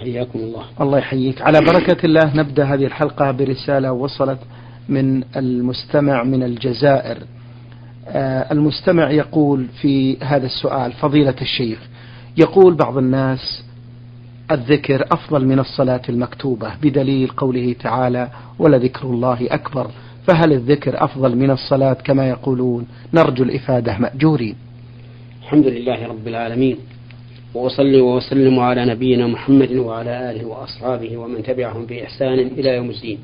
حياكم الله. الله يحييك. على بركة الله نبدأ هذه الحلقة برسالة وصلت من المستمع من الجزائر. آه المستمع يقول في هذا السؤال فضيلة الشيخ يقول بعض الناس الذكر أفضل من الصلاة المكتوبة بدليل قوله تعالى ولذكر الله أكبر فهل الذكر أفضل من الصلاة كما يقولون؟ نرجو الإفادة مأجورين. الحمد لله رب العالمين. وأصلي وأسلم على نبينا محمد وعلى آله وأصحابه ومن تبعهم بإحسان إلى يوم الدين.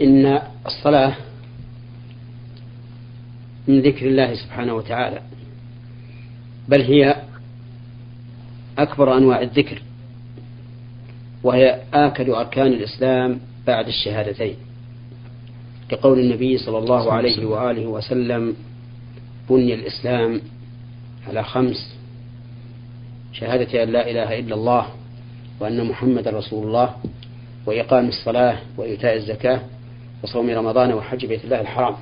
إن الصلاة من ذكر الله سبحانه وتعالى بل هي أكبر أنواع الذكر وهي آكد أركان الإسلام بعد الشهادتين كقول النبي صلى الله عليه وآله وسلم بني الإسلام على خمس شهادة أن لا إله إلا الله وأن محمد رسول الله وإقام الصلاة وإيتاء الزكاة وصوم رمضان وحج بيت الله الحرام.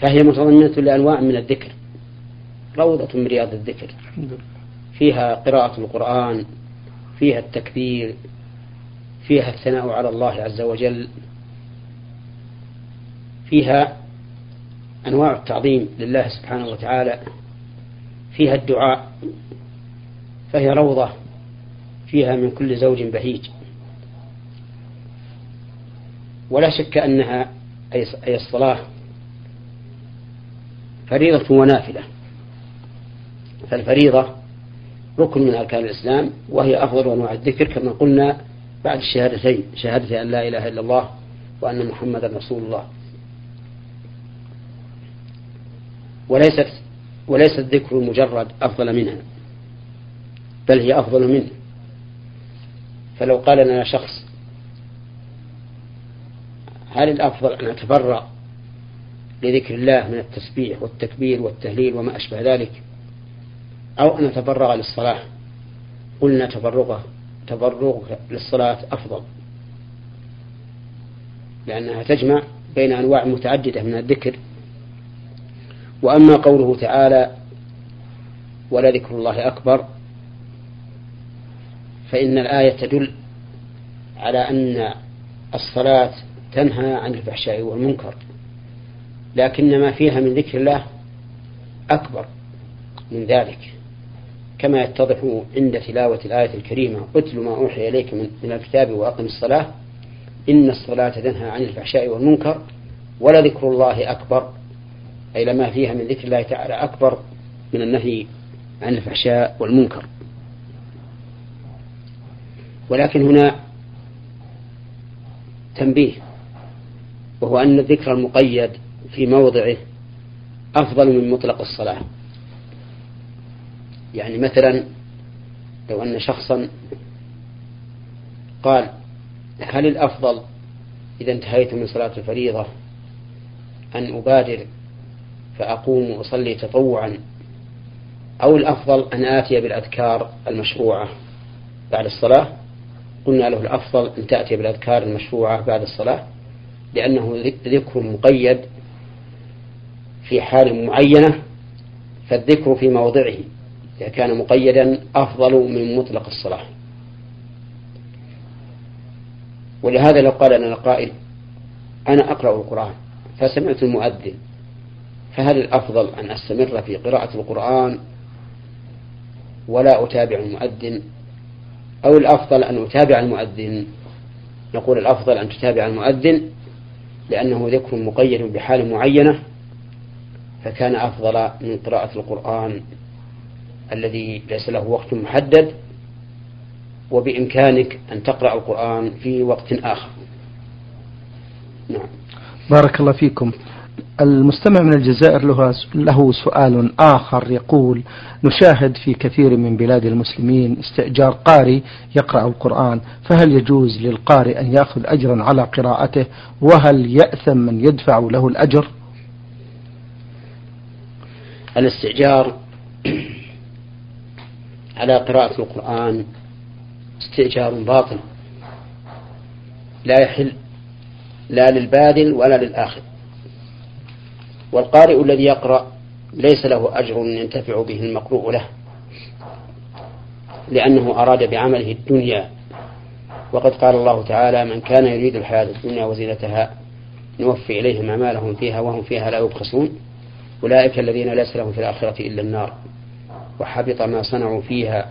فهي متضمنة لأنواع من الذكر روضة من رياض الذكر. فيها قراءة القرآن فيها التكبير فيها الثناء على الله عز وجل فيها أنواع التعظيم لله سبحانه وتعالى فيها الدعاء فهي روضة فيها من كل زوج بهيج. ولا شك أنها أي الصلاة فريضة ونافلة. فالفريضة ركن من أركان الإسلام وهي أفضل أنواع الذكر كما قلنا بعد الشهادتين شهادة أن لا إله إلا الله وأن محمدا رسول الله. وليست وليس الذكر المجرد أفضل منها بل هي أفضل منه. فلو قال لنا شخص هل الأفضل أن أتفرغ لذكر الله من التسبيح والتكبير والتهليل وما أشبه ذلك أو أن أتفرغ للصلاة؟ قلنا تفرغه تفرغ للصلاة أفضل لأنها تجمع بين أنواع متعددة من الذكر وأما قوله تعالى ولذكر الله أكبر فإن الآية تدل على أن الصلاة تنهى عن الفحشاء والمنكر لكن ما فيها من ذكر الله أكبر من ذلك. كما يتضح عند تلاوة الآية الكريمة اتل ما أوحي إليك من الكتاب وأقم الصلاة إن الصلاة تنهى عن الفحشاء والمنكر ولذكر الله أكبر. أي لما فيها من ذكر الله تعالى أكبر من النهي عن الفحشاء والمنكر. ولكن هنا تنبيه وهو أن الذكر المقيد في موضعه أفضل من مطلق الصلاة. يعني مثلا لو أن شخصا قال هل الأفضل إذا انتهيت من صلاة الفريضة أن أبادر فأقوم وأصلي تطوعا. أو الأفضل أن آتي بالأذكار المشروعة بعد الصلاة. قلنا له الأفضل أن تأتي بالأذكار المشروعة بعد الصلاة لأنه ذكر مقيد في حال معينة فالذكر في موضعه. إذا كان مقيدا أفضل من مطلق الصلاة. ولهذا لو قال لنا قائل أنا أقرأ القرآن فسمعت المؤذن فهل الأفضل أن أستمر في قراءة القرآن ولا أتابع المؤذن؟ أو الأفضل أن أتابع المؤذن؟ نقول الأفضل أن تتابع المؤذن لأنه ذكر مقيد بحال معينة فكان أفضل من قراءة القرآن الذي ليس له وقت محدد وبإمكانك أن تقرأ القرآن في وقت آخر. نعم. بارك الله فيكم. المستمع من الجزائر له سؤال آخر يقول نشاهد في كثير من بلاد المسلمين استئجار قارئ يقرأ القرآن فهل يجوز للقارئ أن يأخذ أجرا على قراءته؟ وهل يأثم من يدفع له الأجر؟ الاستئجار على قراءة القرآن استئجار باطل لا يحل لا للبادل ولا للآخر. والقارئ الذي يقرأ ليس له أجر ينتفع به المقروء له لأنه أراد بعمله الدنيا. وقد قال الله تعالى من كان يريد الحياة الدنيا وزينتها نوفي إليهم أعمالهم فيها وهم فيها لا يبخسون. أولئك الذين ليس لهم في الآخرة إلا النار. وحبط ما صنعوا فيها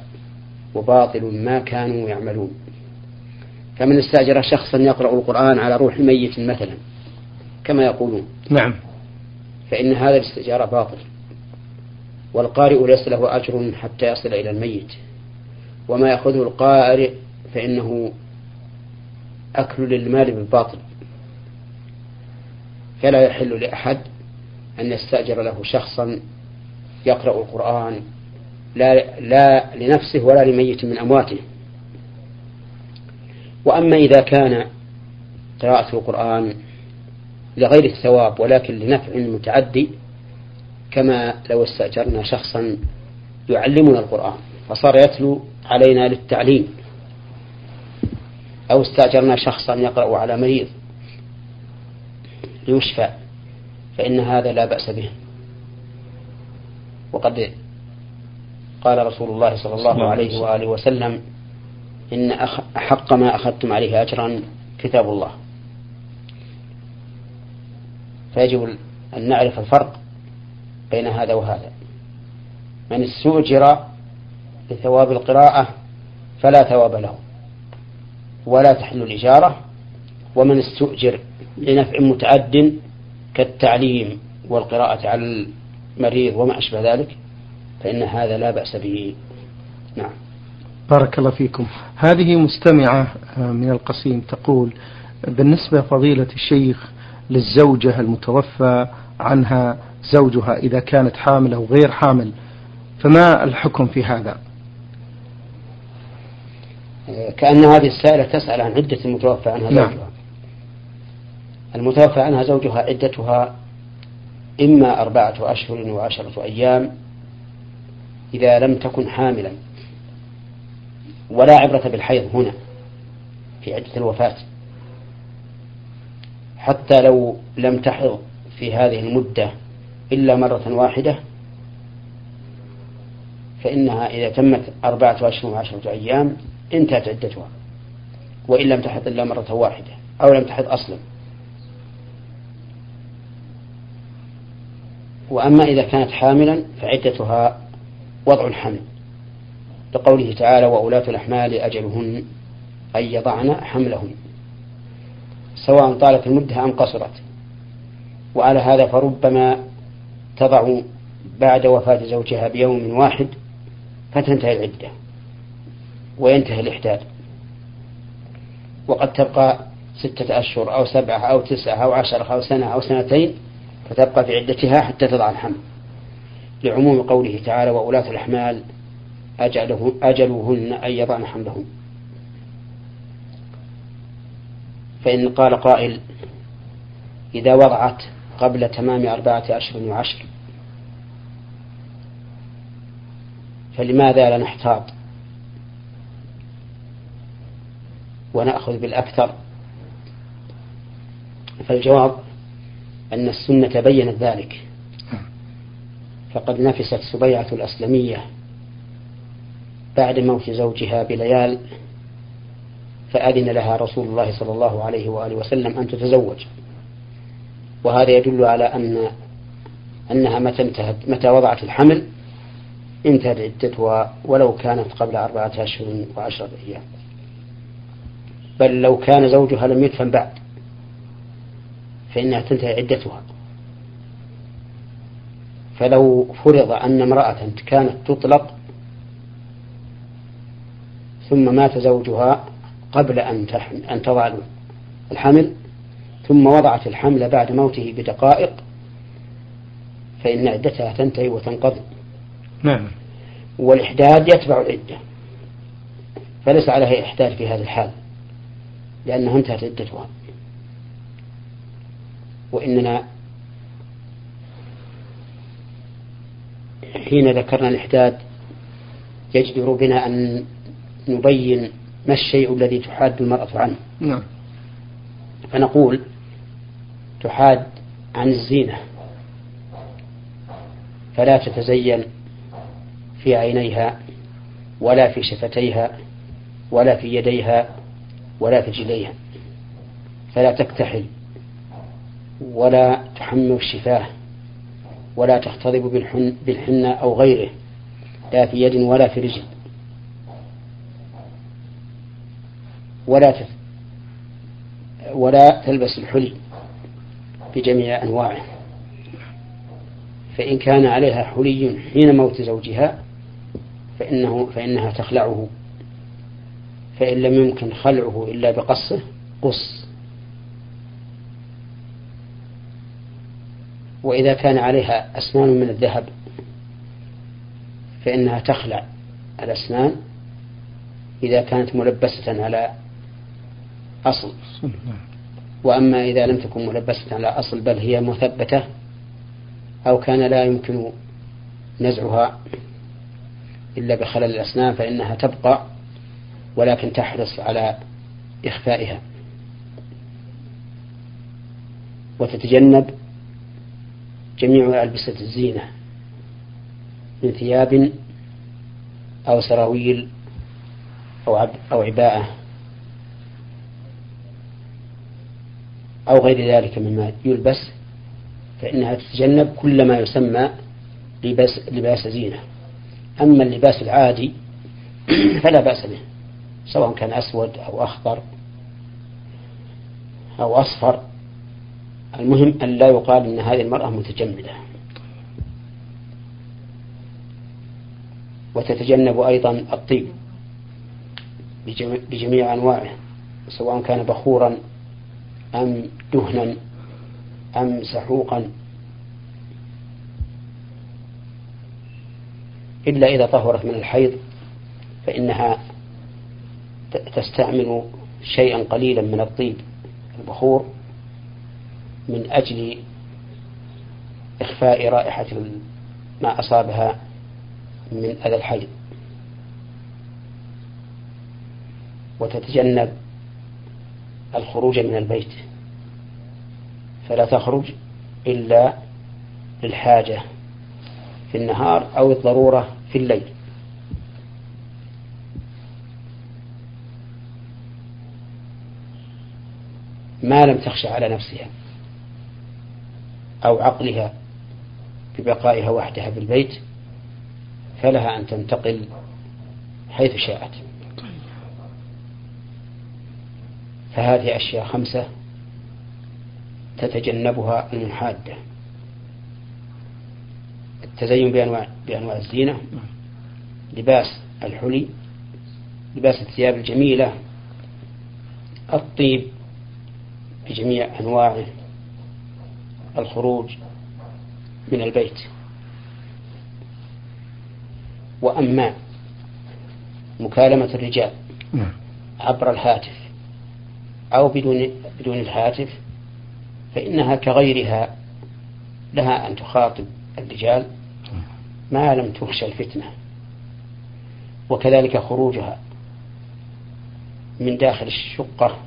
وباطل ما كانوا يعملون. فمن استأجر شخصا يقرأ القرآن على روح ميت مثلا كما يقولون. نعم. فإن هذا الاستئجار باطل والقارئ ليس له أجر حتى يصل إلى الميت. وما يأخذه القارئ فإنه أكل للمال بالباطل. فلا يحل لأحد أن يستأجر له شخصا يقرأ القرآن لا, لا لنفسه ولا لميت من أمواته. وأما إذا كان قراءة القرآن لغير الثواب ولكن لنفع متعدي كما لو استأجرنا شخصا يعلمنا القرآن فصار يتلو علينا للتعليم. أو استأجرنا شخصا يقرأ على مريض ليشفى فإن هذا لا بأس به. وقد قال رسول الله صلى الله عليه وآله وسلم إن أحق ما أخذتم عليه أجرا كتاب الله. فيجب أن نعرف الفرق بين هذا وهذا. من استؤجر لثواب القراءة فلا ثواب له ولا تحل الإجارة ومن استؤجر لنفع متعد كالتعليم والقراءة على المريض وما أشبه ذلك فإن هذا لا بأس به. نعم. بارك الله فيكم. هذه مستمعة آه، من القصيم تقول بالنسبة فضيلة الشيخ للزوجة المتوفى عنها زوجها إذا كانت حاملة أو غير حامل. فما الحكم في هذا؟ كأن هذه السائلة تسأل عن عدة المتوفى عنها نعم. زوجها. المتوفى عنها زوجها عدتها إما أربعة أشهر وعشرة أيام إذا لم تكن حاملا. ولا عبرة بالحيض هنا في عدة الوفاة. حتى لو لم تحض في هذه المدة إلا مرة واحدة فإنها إذا تمت أربعة أشهر وعشرة أيام انتهت عدتها وإن لم تحض إلا مرة واحدة أو لم تحض أصلا. وأما إذا كانت حاملا فعدتها وضع الحمل لقوله تعالى وأولاة الأحمال أجلهن أن يضعن حملهن. سواء طالت المدة أم قصرت. وعلى هذا فربما تضع بعد وفاة زوجها بيوم واحد فتنتهي العدة وينتهي الإحداد. وقد تبقى ستة أشهر أو سبعة أو تسعة أو عشرة أو سنة أو سنتين فتبقى في عدتها حتى تضع الحمل. لعموم قوله تعالى وأولاة الأحمال أجله أجلهن أن يضعن حملهن. فإن قال قائل إذا وضعت قبل تمام أربعة أشهر وعشر فلماذا لا نحتاط؟ ونأخذ بالأكثر. فالجواب أن السنة بينت ذلك. فقد نفست سبيعة الأسلمية بعد موت زوجها بليال فأذن لها رسول الله صلى الله عليه وآله وسلم أن تتزوج. وهذا يدل على أن أنها متى انتهت متى وضعت الحمل انتهت عدتها ولو كانت قبل أربعة أشهر وعشرة أيام. بل لو كان زوجها لم يدفن بعد فإنها تنتهي عدتها. فلو فرض أن امرأة كانت تطلق ثم مات زوجها قبل أن أن تضع الحمل ثم وضعت الحمل بعد موته بدقائق فإن عدتها تنتهي وتنقضي. نعم. والإحداد يتبع العدة فليس عليها إحداد في هذا الحال لأنها انتهت عدتها. وإننا حين ذكرنا الإحداد يجدر بنا أن نبين ما الشيء الذي تحاد المرأة عنه؟ نعم. فنقول تحاد عن الزينة. فلا تتزين في عينيها ولا في شفتيها ولا في يديها ولا في رجليها فلا تكتحل ولا تحمل الشفاه ولا تختضب بالحن بالحنة أو غيره لا في يد ولا في رجل. ولا ولا تلبس الحلي بجميع أنواعه. فإن كان عليها حلي حين موت زوجها فإنه فإنها تخلعه. فإن لم يمكن خلعه إلا بقصه قص. وإذا كان عليها أسنان من الذهب فإنها تخلع الأسنان إذا كانت ملبسة على أصل. وأما إذا لم تكن ملبسة على أصل بل هي مثبتة أو كان لا يمكن نزعها إلا بخلل الأسنان فإنها تبقى ولكن تحرص على إخفائها. وتتجنب جميع ألبسة الزينة من ثياب أو سراويل أو أو عباءة. أو غير ذلك مما يلبس فإنها تتجنب كل ما يسمى لباس, لباس زينة. أما اللباس العادي فلا بأس به سواء كان أسود أو أخضر أو أصفر. المهم أن لا يقال أن هذه المرأة متجملة وتتجنب أيضا الطيب بجميع أنواعه سواء كان بخورا أم دهنا أم سحوقا إلا إذا طهرت من الحيض فإنها تستعمل شيئا قليلا من الطيب البخور من أجل إخفاء رائحة ما أصابها من أذى الحيض. وتتجنب الخروج من البيت. فلا تخرج إلا للحاجة في النهار أو الضرورة في الليل. ما لم تخشى على نفسها أو عقلها ببقائها وحدها في البيت فلها أن تنتقل حيث شاءت. فهذه أشياء خمسة تتجنبها المحادة. التزين بأنواع بأنواع الزينة. لباس الحلي لباس الثياب الجميلة الطيب بجميع أنواعه الخروج من البيت. وأما مكالمة الرجال نعم. عبر الهاتف أو بدون بدون الهاتف فإنها كغيرها لها أن تخاطب الرجال ما لم تخشى الفتنة وكذلك خروجها من داخل الشقة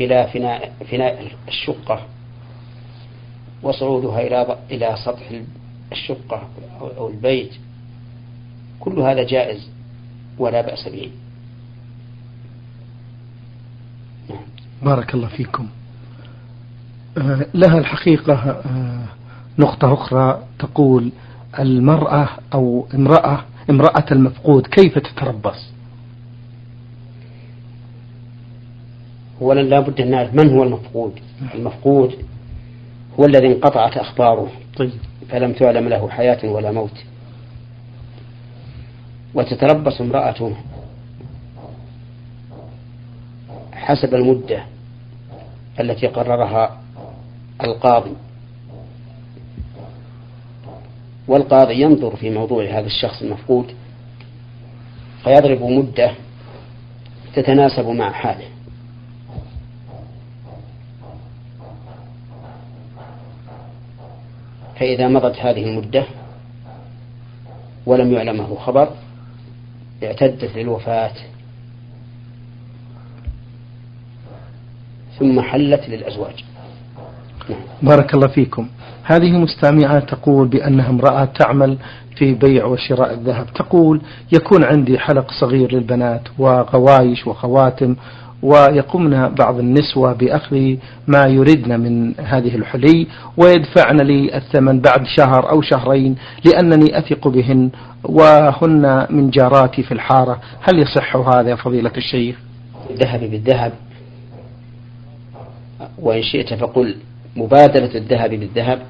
إلى فناء, فناء الشقة وصعودها إلى إلى سطح الشقة أو البيت. كل هذا جائز ولا بأس به. نعم. بارك الله فيكم. لها الحقيقة آه، نقطة أخرى تقول المرأة أو امرأة امرأة المفقود كيف تتربص؟ أولا لا بد أن نعرف من هو المفقود. المفقود هو الذي انقطعت أخباره. طيب. فلم تعلم له حياة ولا موت. وتتربص امرأته حسب المدة التي قررها القاضي. والقاضي ينظر في موضوع هذا الشخص المفقود فيضرب مدة تتناسب مع حاله. فإذا مضت هذه المدة ولم يعلمه خبر اعتدت للوفاة. ثم حلت للأزواج. بارك الله فيكم. هذه مستمعة تقول بأنها امرأة تعمل في بيع وشراء الذهب. تقول يكون عندي حلق صغير للبنات وغوايش وخواتم ويقومن بعض النسوة بأخذ ما يردن من هذه الحلي ويدفعن لي الثمن بعد شهر أو شهرين لأنني أثق بهن وهن من جاراتي في الحارة. هل يصح هذا يا فضيلة الشيخ؟ الذهب بالذهب. وإن شئت فقل مبادلة الذهب بالذهب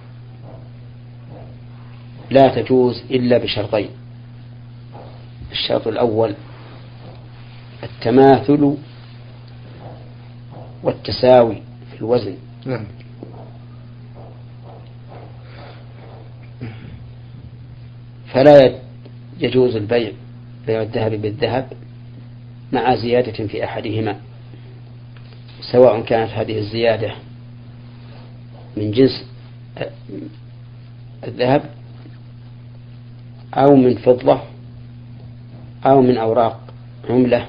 لا تجوز إلا بشرطين. الشرط الأول التماثل والتساوي في الوزن. نعم. فلا يجوز البيع بيع الذهب بالذهب مع زيادة في أحدهما سواء كانت هذه الزيادة من جنس الذهب أو من فضة أو من أوراق عملة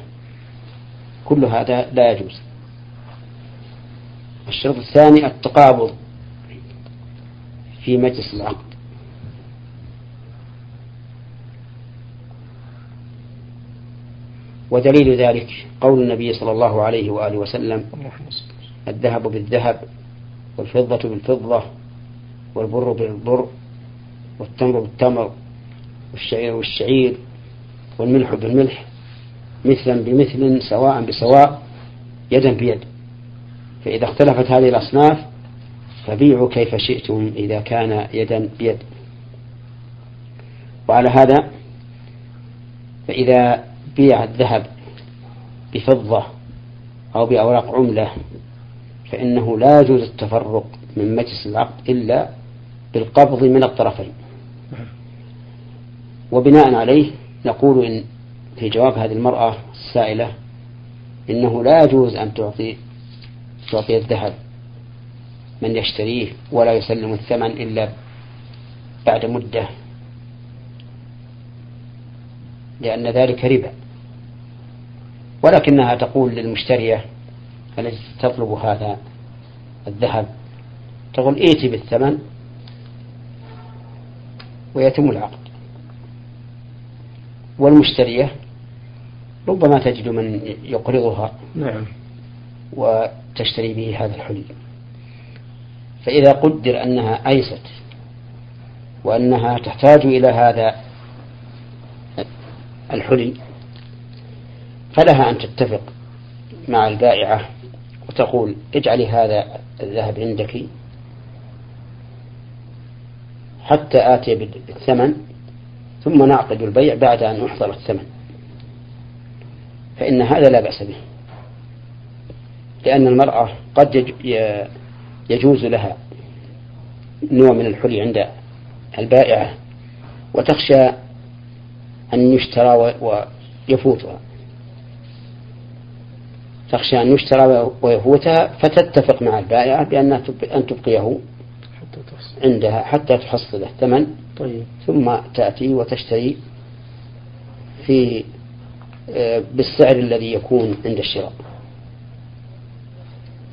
كل هذا لا يجوز. الشرط الثاني التقابض في مجلس العقد. ودليل ذلك قول النبي صلى الله عليه وآله وسلم الذهب بالذهب والفضة بالفضة والبر بالبر والتمر بالتمر والشعير بالشعير والملح بالملح مثلا بمثل سواء بسواء يدا بيد. فإذا اختلفت هذه الأصناف فبيعوا كيف شئتم إذا كان يدا بيد. وعلى هذا فإذا بيع الذهب بفضة أو بأوراق عملة فإنه لا يجوز التفرق من مجلس العقد إلا بالقبض من الطرفين. وبناء عليه نقول إن في جواب هذه المرأة السائلة إنه لا يجوز أن تعطي تعطي الذهب من يشتريه ولا يسلم الثمن إلا بعد مدة لأن ذلك ربا. ولكنها تقول للمشترية التي تطلب هذا الذهب. تقول ائتي بالثمن ويتم العقد. والمشترية ربما تجد من يقرضها نعم. وتشتري به هذا الحلي. فإذا قدر أنها أيست وأنها تحتاج إلى هذا الحلي فلها أن تتفق مع البائعة وتقول اجعلي هذا الذهب عندك حتى آتي بالثمن ثم نعقد البيع بعد أن أحضر الثمن. فإن هذا لا بأس به لأن المرأة قد يجوز لها نوع من الحلي عند البائعة وتخشى أن يشترى ويفوتها. تخشى أن يشترى ويفوتها فتتفق مع البائعة بأن أن تبقيه عندها حتى تحصل الثمن طيب. ثم تأتي وتشتري في آه، بالسعر الذي يكون عند الشراء.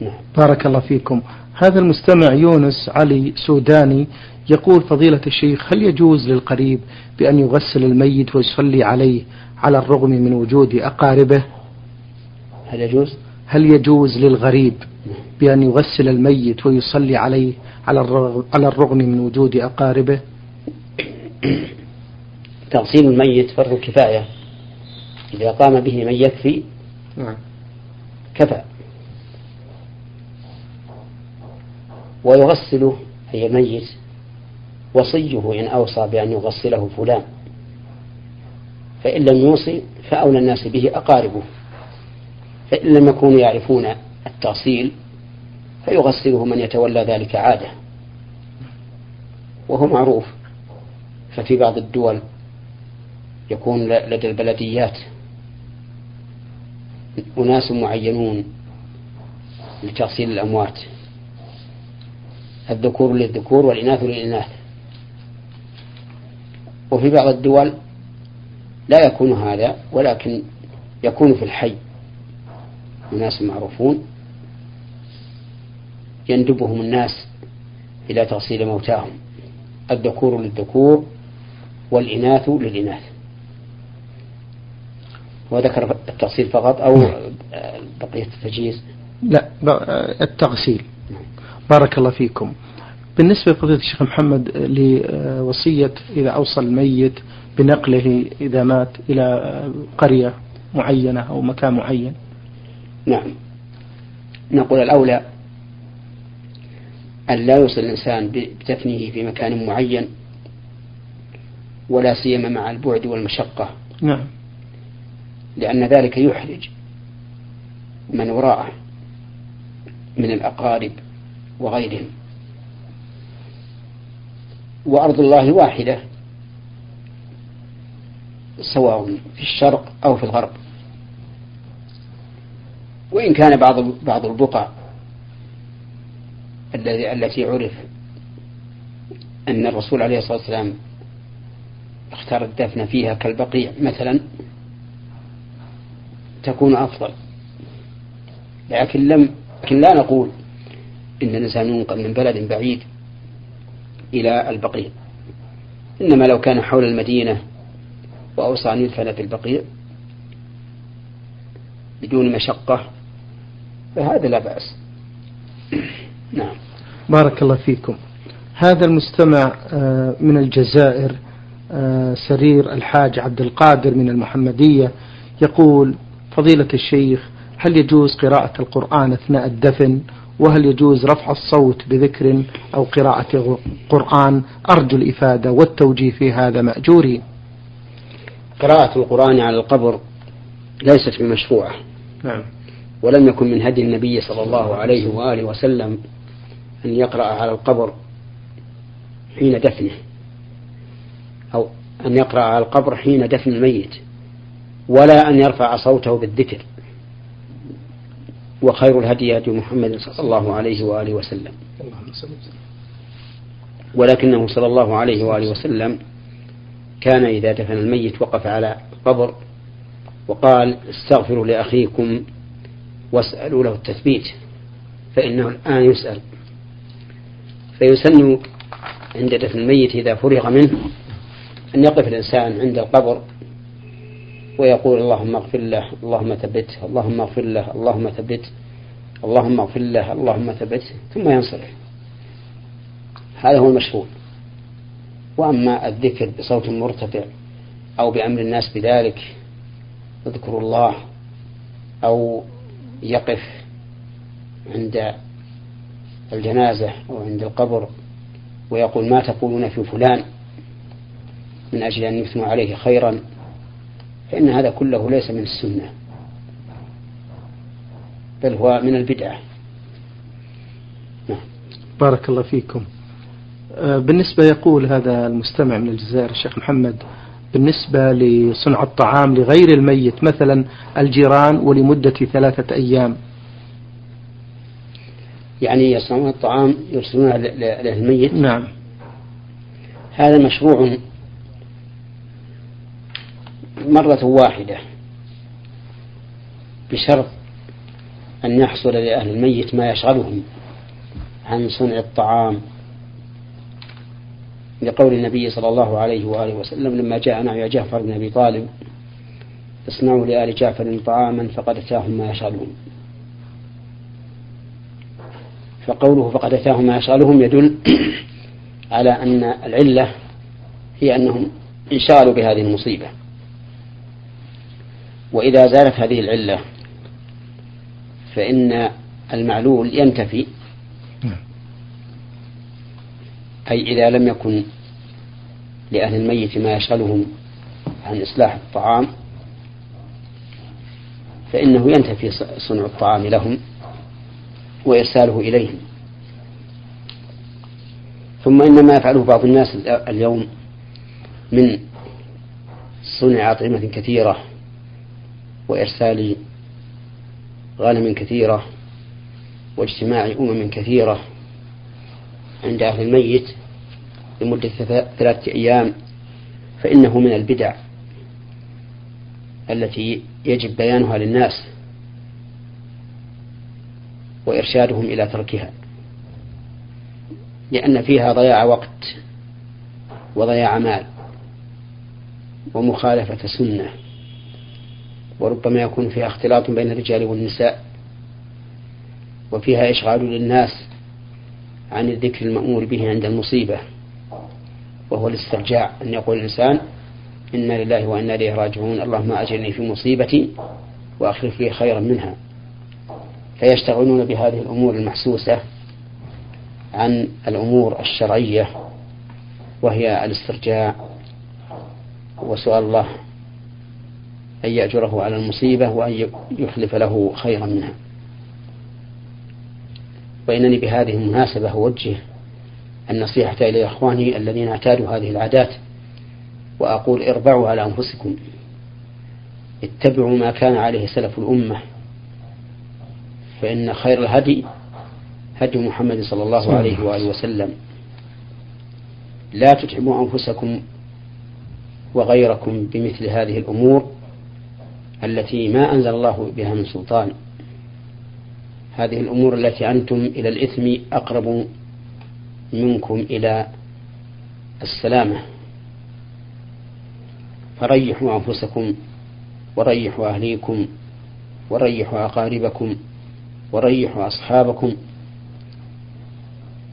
نعم. بارك الله فيكم. هذا المستمع يونس علي سوداني يقول فضيلة الشيخ هل يجوز للقريب بأن يغسل الميت ويصلي عليه على الرغم من وجود أقاربه؟ هل يجوز؟ هل يجوز للغريب بأن يغسل الميت ويصلي عليه على الرغم, على الرغم من وجود أقاربه؟ تغسيل الميت فرض كفاية إذا قام به من يكفي نعم. كفى. ويغسله أي الميت وصيه إن أوصى بأن يغسله فلان. فإن لم يوصي فأولى الناس به أقاربه. فإن لم يكونوا يعرفون التأصيل فيغسله من يتولى ذلك عادة. وهو معروف ففي بعض الدول يكون لدى البلديات أناس معينون لتغسيل الأموات. الذكور للذكور والإناث للإناث. وفي بعض الدول لا يكون هذا ولكن يكون في الحي. أناس معروفون يندبهم الناس إلى تغسيل موتاهم الذكور للذكور والإناث للإناث. وذكر التغسيل فقط أو بقية التجهيز؟ لا التغسيل. بارك الله فيكم. بالنسبة لفضيلة الشيخ محمد لوصية إذا أوصى الميت بنقله إذا مات إلى قرية معينة أو مكان معين. نعم. نقول الأولى أن لا يوصل الإنسان بتفنيه في مكان معين ولا سيما مع البعد والمشقة. نعم. لأن ذلك يحرج من وراءه من الأقارب وغيرهم. وأرض الله واحدة سواء في الشرق أو في الغرب. وإن كان بعض بعض البقع الذي التي عرف أن الرسول عليه الصلاة والسلام اختار الدفن فيها كالبقيع مثلا تكون أفضل. لكن لم لكن لا نقول إن الإنسان ينقل من بلد بعيد إلى البقيع. إنما لو كان حول المدينة وأوصى أن يدفن في البقيع بدون مشقة فهذا لا بأس. نعم. بارك الله فيكم. هذا المستمع آه، من الجزائر آه، سرير الحاج عبد القادر من المحمدية يقول فضيلة الشيخ هل يجوز قراءة القرآن أثناء الدفن؟ وهل يجوز رفع الصوت بذكر أو قراءة قرآن أرجو الإفادة والتوجيه في هذا مأجورين قراءة القرآن على القبر ليست بمشروعة. نعم. ولم يكن من هدي النبي صلى الله عليه وآله وسلم أن يقرأ على القبر حين دفنه أو أن يقرأ على القبر حين دفن الميت ولا أن يرفع صوته بالذكر. وخير الهدي هدي محمد صلى الله عليه وآله وسلم. ولكنه صلى الله عليه وآله وسلم كان إذا دفن الميت وقف على قبر وقال استغفروا لأخيكم واسألوا له التثبيت فإنه الآن يسأل. فيسن عند دفن الميت إذا فرغ منه أن يقف الإنسان عند القبر ويقول اللهم اغفر له اللهم ثبته اللهم اغفر له اللهم ثبته اللهم اغفر له اللهم ثبته ثم ينصرف. هذا هو المشهور وأما الذكر بصوت مرتفع أو بأمر الناس بذلك اذكروا الله أو يقف عند الجنازة أو عند القبر ويقول ما تقولون في فلان من أجل أن يثنوا عليه خيرا فإن هذا كله ليس من السنة بل هو من البدعة نعم. بارك الله فيكم آه، بالنسبة يقول هذا المستمع من الجزائر الشيخ محمد بالنسبة لصنع الطعام لغير الميت مثلا الجيران ولمدة ثلاثة أيام. يعني يصنعون الطعام يرسلونه للميت نعم. هذا مشروع مرة واحدة بشرط أن يحصل لأهل الميت ما يشغلهم عن صنع الطعام. لقول النبي صلى الله عليه وآله وسلم لما جاءنا يا جعفر بن أبي طالب اصنعوا لآل جعفر طعاما فقد أتاهم ما يشغلهم فقوله فقد أتاهم ما يشغلهم يدل على أن العلة هي أنهم انشغلوا بهذه المصيبة. وإذا زالت هذه العلة فإن المعلول ينتفي نعم. أي إذا لم يكن لأهل الميت ما يشغلهم عن إصلاح الطعام فإنه ينتفي صنع الطعام لهم وإرساله إليهم. ثم إن ما يفعله بعض الناس اليوم من صنع أطعمة كثيرة وإرسال غنم كثيرة واجتماع أمم كثيرة عند أهل الميت لمدة ثلاثة أيام فإنه من البدع التي يجب بيانها للناس وإرشادهم إلى تركها لأن فيها ضياع وقت وضياع مال ومخالفة سنة وربما يكون فيها اختلاط بين الرجال والنساء وفيها إشغال للناس عن الذكر المأمور به عند المصيبة وهو الاسترجاع أن يقول الإنسان إنا لله وإنا إليه راجعون اللهم أجرني في مصيبتي وأخلف لي خيرا منها. فيشتغلون بهذه الأمور المحسوسة عن الأمور الشرعية وهي الاسترجاع وسؤال الله أن يأجره على المصيبة وأن يخلف له خيرا منها. وإنني بهذه المناسبة أوجه النصيحة إلى إخواني الذين اعتادوا هذه العادات وأقول اربعوا على أنفسكم. اتبعوا ما كان عليه سلف الأمة. فإن خير الهدي هدي محمد صلى الله عليه وآله وسلم. لا تتعبوا أنفسكم وغيركم بمثل هذه الأمور التي ما أنزل الله بها من سلطان. هذه الأمور التي أنتم إلى الإثم أقرب منكم إلى السلامة. فريحوا أنفسكم وريحوا أهليكم وريحوا أقاربكم وريحوا أصحابكم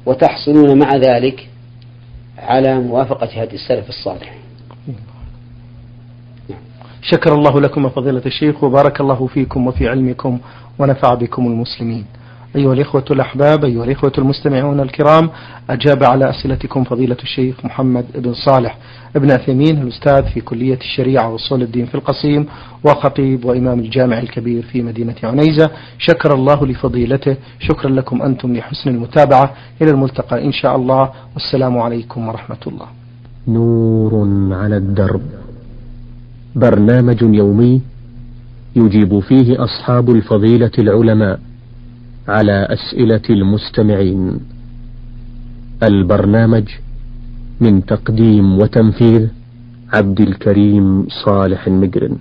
وتحصلون مع ذلك على موافقة هدي السلف الصالح. شكر الله لكم فضيلة الشيخ وبارك الله فيكم وفي علمكم ونفع بكم المسلمين. أيها الإخوة الأحباب أيها الإخوة المستمعون الكرام أجاب على أسئلتكم فضيلة الشيخ محمد بن صالح. ابن عثيمين الأستاذ في كلية الشريعة وصول الدين في القصيم وخطيب وإمام الجامع الكبير في مدينة عنيزة. شكر الله لفضيلته شكرا لكم أنتم لحسن المتابعة. إلى الملتقى إن شاء الله. والسلام عليكم ورحمة الله. نور على الدرب. برنامج يومي يجيب فيه أصحاب الفضيلة العلماء على أسئلة المستمعين. البرنامج من تقديم وتنفيذ عبد الكريم صالح المقرن